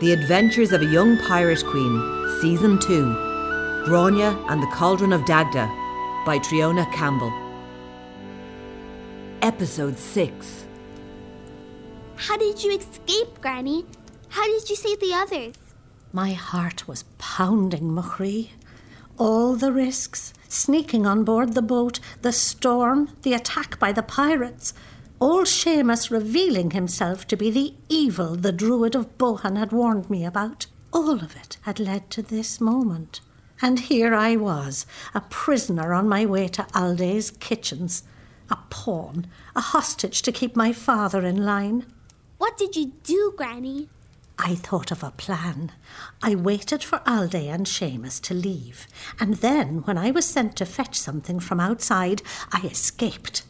The Adventures of a Young Pirate Queen, Season 2 Grania and the Cauldron of Dagda by Triona Campbell. Episode 6 How did you escape, Granny? How did you save the others? My heart was pounding, Machree. All the risks sneaking on board the boat, the storm, the attack by the pirates. Old Seamus revealing himself to be the evil the Druid of Bohan had warned me about. All of it had led to this moment. And here I was, a prisoner on my way to Alday's kitchens, a pawn, a hostage to keep my father in line. What did you do, Granny? I thought of a plan. I waited for Alday and Seamus to leave, and then, when I was sent to fetch something from outside, I escaped.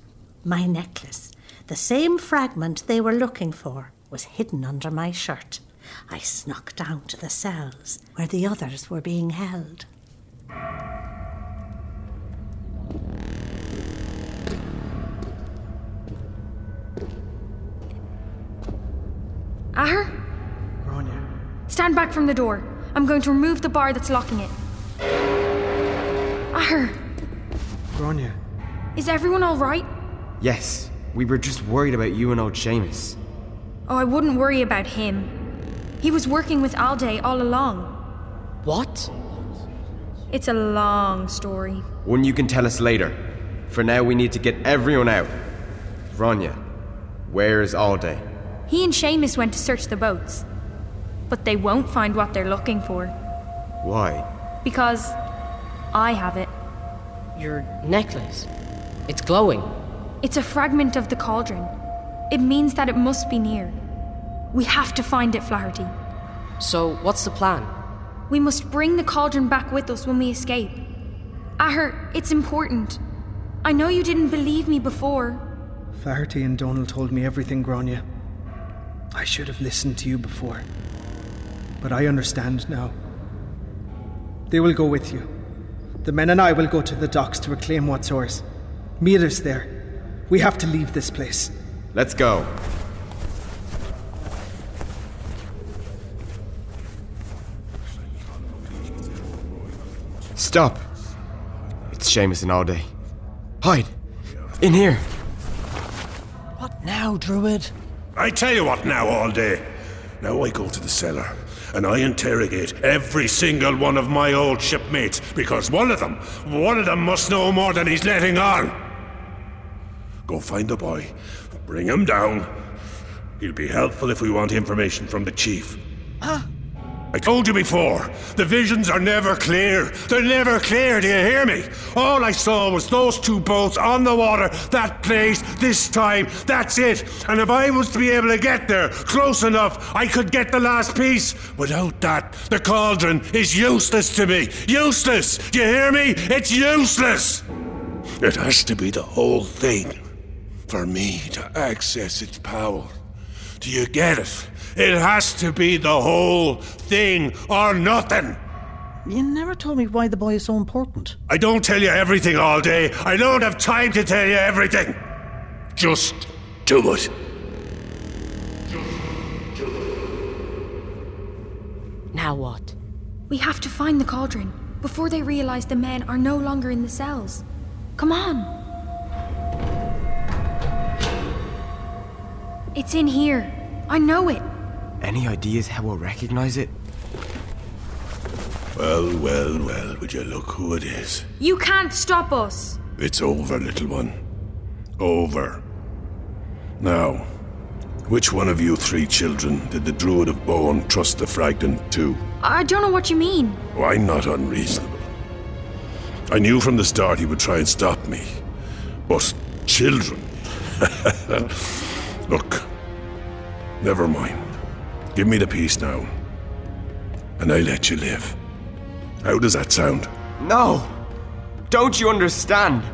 My necklace, the same fragment they were looking for, was hidden under my shirt. I snuck down to the cells where the others were being held. Ahar, Grania. stand back from the door. I'm going to remove the bar that's locking it. Ahar, Grania. is everyone all right? Yes, we were just worried about you and old Seamus. Oh, I wouldn't worry about him. He was working with Alday all along. What? It's a long story. One you can tell us later. For now, we need to get everyone out. Ronya, where is Alday? He and Seamus went to search the boats. But they won't find what they're looking for. Why? Because I have it. Your necklace. It's glowing. It's a fragment of the cauldron. It means that it must be near. We have to find it, Flaherty. So, what's the plan? We must bring the cauldron back with us when we escape. Ahar, it's important. I know you didn't believe me before. Flaherty and Donal told me everything, Grania. I should have listened to you before. But I understand now. They will go with you. The men and I will go to the docks to reclaim what's ours. Meet us there. We have to leave this place. Let's go. Stop. It's Seamus and Alday. Hide. In here. What now, Druid? I tell you what now Alday. Now I go to the cellar and I interrogate every single one of my old shipmates because one of them, one of them must know more than he's letting on. Go find the boy, bring him down. He'll be helpful if we want information from the chief. Huh? I told you before, the visions are never clear. They're never clear, do you hear me? All I saw was those two boats on the water, that place, this time, that's it. And if I was to be able to get there close enough, I could get the last piece. Without that, the cauldron is useless to me. Useless! Do you hear me? It's useless! It has to be the whole thing for me to access its power. Do you get it? It has to be the whole thing or nothing. You never told me why the boy is so important. I don't tell you everything Alday. I don't have time to tell you everything. Just do it. Now what? We have to find the cauldron before they realize the men are no longer in the cells. Come on. It's in here. I know it. Any ideas how we'll recognize it? Well, well, well, would you look who it is? You can't stop us. It's over, little one. Over. Now, which one of you three children did the Druid of Bowen trust the fragment to? I don't know what you mean. Oh, I'm not unreasonable. I knew from the start he would try and stop me. But children. Look, never mind. Give me the piece now, and I let you live. How does that sound? No! Don't you understand?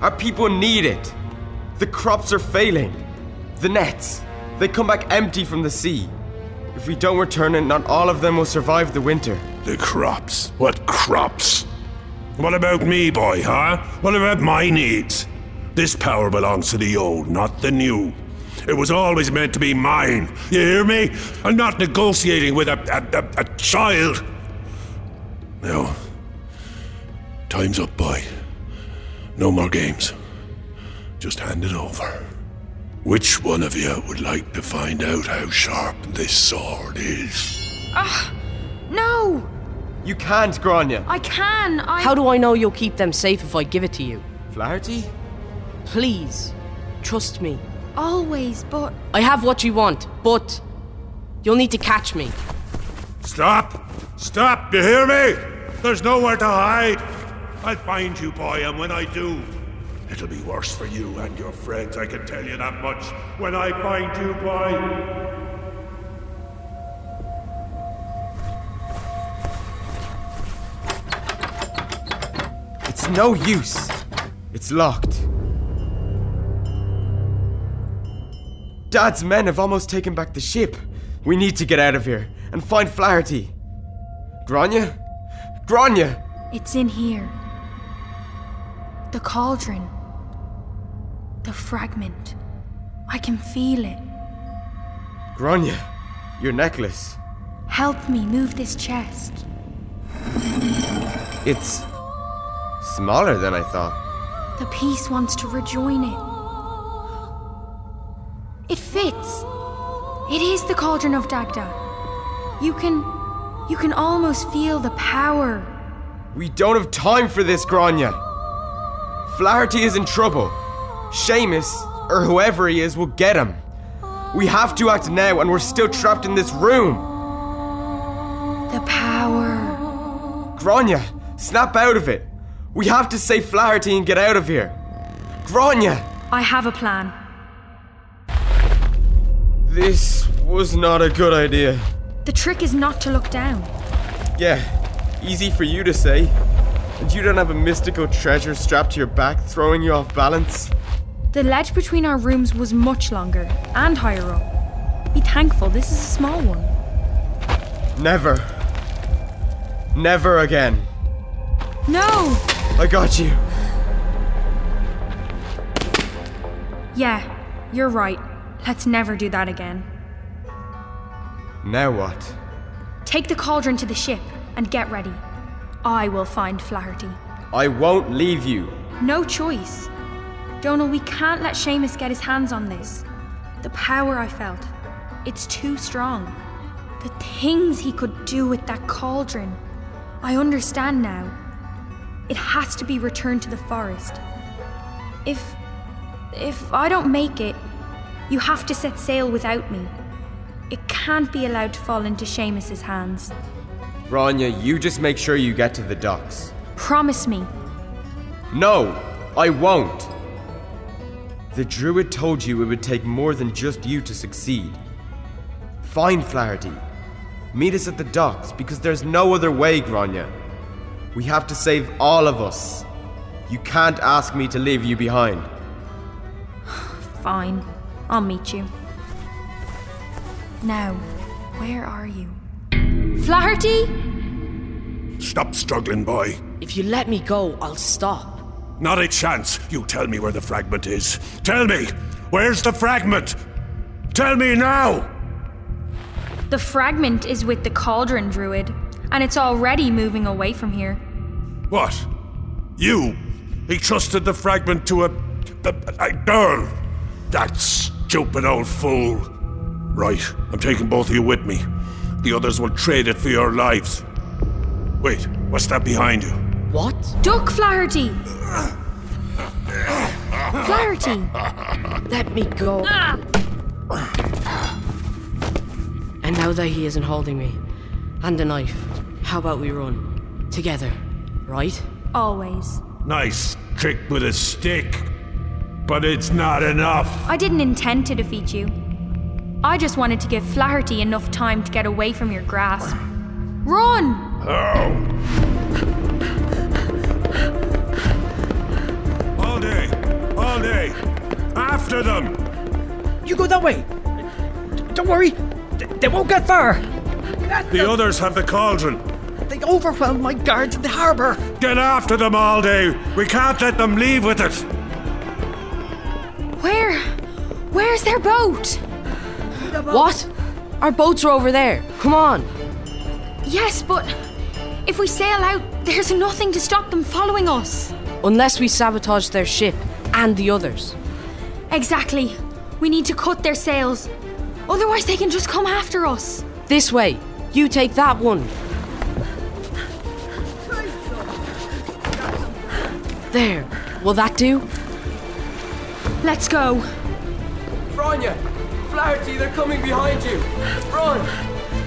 Our people need it. The crops are failing. The nets, they come back empty from the sea. If we don't return it, not all of them will survive the winter. The crops. What crops? What about me, boy, huh? What about my needs? This power belongs to the old, not the new. It was always meant to be mine. You hear me? I'm not negotiating with a, a, a, a child. Now, time's up, boy. No more games. Just hand it over. Which one of you would like to find out how sharp this sword is? Ah, no! You can't, Grania. I can. I. How do I know you'll keep them safe if I give it to you? Flaherty? Please, trust me. Always, but. I have what you want, but you'll need to catch me. Stop! Stop! You hear me? There's nowhere to hide. I'll find you, boy, and when I do, it'll be worse for you and your friends, I can tell you that much. When I find you, boy. It's no use. It's locked. Dad's men have almost taken back the ship. We need to get out of here and find Flaherty. Grania? Grania! It's in here. The cauldron. The fragment. I can feel it. Grania, your necklace. Help me move this chest. It's smaller than I thought. The piece wants to rejoin it. It fits. It is the cauldron of Dagda. You can. You can almost feel the power. We don't have time for this, Grania. Flaherty is in trouble. Seamus, or whoever he is, will get him. We have to act now, and we're still trapped in this room. The power. Grania, snap out of it. We have to save Flaherty and get out of here. Grania! I have a plan. This was not a good idea. The trick is not to look down. Yeah, easy for you to say. And you don't have a mystical treasure strapped to your back, throwing you off balance? The ledge between our rooms was much longer and higher up. Be thankful this is a small one. Never. Never again. No! I got you. Yeah, you're right. Let's never do that again. Now what? Take the cauldron to the ship and get ready. I will find Flaherty. I won't leave you. No choice. Donal, we can't let Seamus get his hands on this. The power I felt, it's too strong. The things he could do with that cauldron. I understand now. It has to be returned to the forest. If. if I don't make it, you have to set sail without me. It can't be allowed to fall into Seamus's hands. Grania, you just make sure you get to the docks. Promise me. No, I won't. The druid told you it would take more than just you to succeed. Find Flaherty. Meet us at the docks because there's no other way, Grania. We have to save all of us. You can't ask me to leave you behind. Fine. I'll meet you. Now, where are you? Flaherty? Stop struggling, boy. If you let me go, I'll stop. Not a chance. You tell me where the fragment is. Tell me! Where's the fragment? Tell me now! The fragment is with the cauldron druid, and it's already moving away from here. What? You? He trusted the fragment to a. a, a girl? That stupid old fool. Right, I'm taking both of you with me. The others will trade it for your lives. Wait, what's that behind you? What? Duck Flaherty! Flaherty! Let me go. And now that he isn't holding me, and the knife, how about we run? Together, right? Always. Nice trick with a stick. But it's not enough. I didn't intend to defeat you. I just wanted to give Flaherty enough time to get away from your grasp. Run! Oh. Alday. All day. After them. You go that way. Don't worry. They won't get far. The others have the cauldron. They overwhelmed my guards in the harbour. Get after them Alday. We can't let them leave with it. Where? Where's their boat? What? Our boats are over there. Come on. Yes, but if we sail out, there's nothing to stop them following us. Unless we sabotage their ship and the others. Exactly. We need to cut their sails. Otherwise, they can just come after us. This way. You take that one. There. Will that do? Let's go. Bronya! Flaherty, they're coming behind you! Run!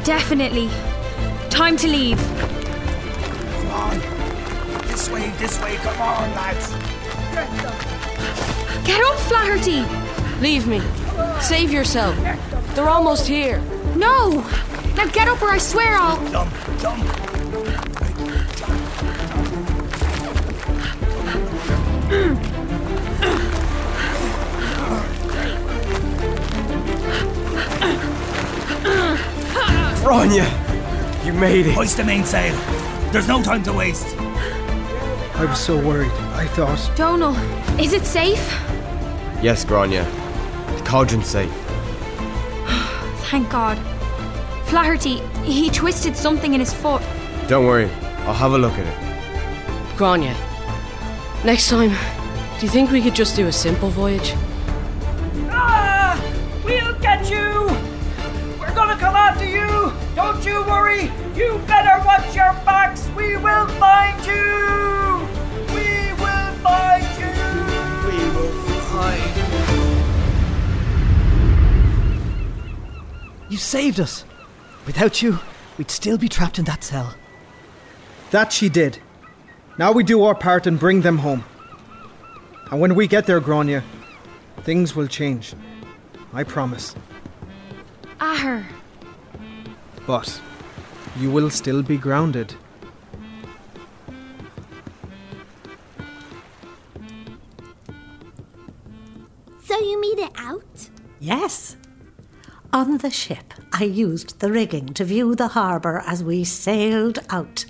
Definitely. Time to leave. Come on. This way, this way. Come on, lads. Get up, Flaherty! Leave me. Save yourself. They're almost here. No! Now get up or I swear I'll. Jump, jump. Bronya! You made it! Hoist the mainsail. There's no time to waste. I was so worried. I thought. Donal, is it safe? Yes, Grania. The cauldron's safe. Thank God. Flaherty, he twisted something in his foot. Don't worry, I'll have a look at it. Grania. Next time, do you think we could just do a simple voyage? Ah! We'll get you! We're gonna come after you! Don't you worry! You better watch your backs! We will find you! We will find you! We will find You You saved us. Without you, we'd still be trapped in that cell. That she did. Now we do our part and bring them home. And when we get there, Grania, things will change. I promise. Ahar. But you will still be grounded. So you made it out? Yes. On the ship, I used the rigging to view the harbour as we sailed out.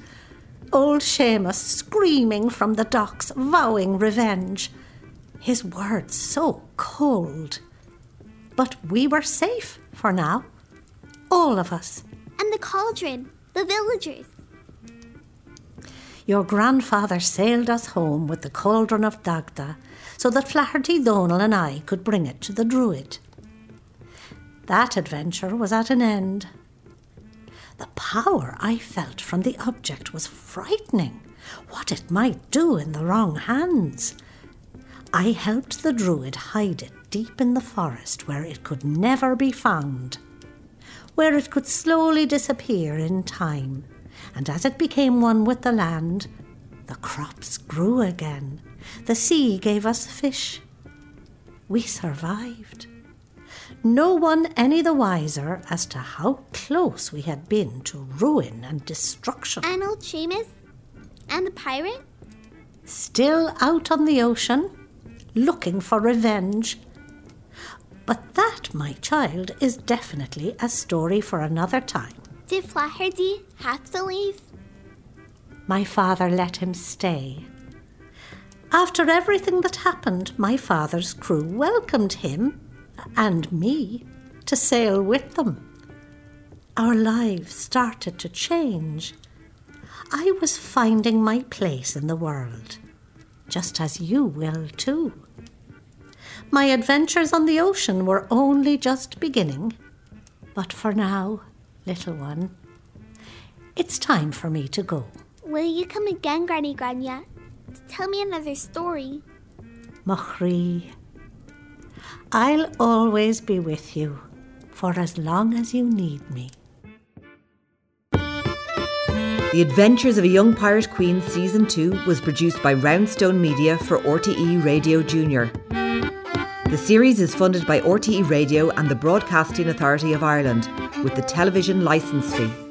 Old Seamus screaming from the docks, vowing revenge. His words so cold. But we were safe for now. All of us. And the cauldron, the villagers. Your grandfather sailed us home with the cauldron of Dagda so that Flaherty Donal and I could bring it to the Druid. That adventure was at an end. The power I felt from the object was frightening. What it might do in the wrong hands. I helped the Druid hide it deep in the forest where it could never be found, where it could slowly disappear in time. And as it became one with the land, the crops grew again. The sea gave us fish. We survived no one any the wiser as to how close we had been to ruin and destruction. And old Seamus? And the pirate? Still out on the ocean, looking for revenge. But that, my child, is definitely a story for another time. Did Flaherty have to leave? My father let him stay. After everything that happened, my father's crew welcomed him and me to sail with them. Our lives started to change. I was finding my place in the world, just as you will too. My adventures on the ocean were only just beginning, but for now, little one, it's time for me to go. Will you come again, Granny Grania, to tell me another story? Machri, I'll always be with you for as long as you need me. The Adventures of a Young Pirate Queen Season 2 was produced by Roundstone Media for RTE Radio Junior. The series is funded by RTE Radio and the Broadcasting Authority of Ireland with the television licence fee.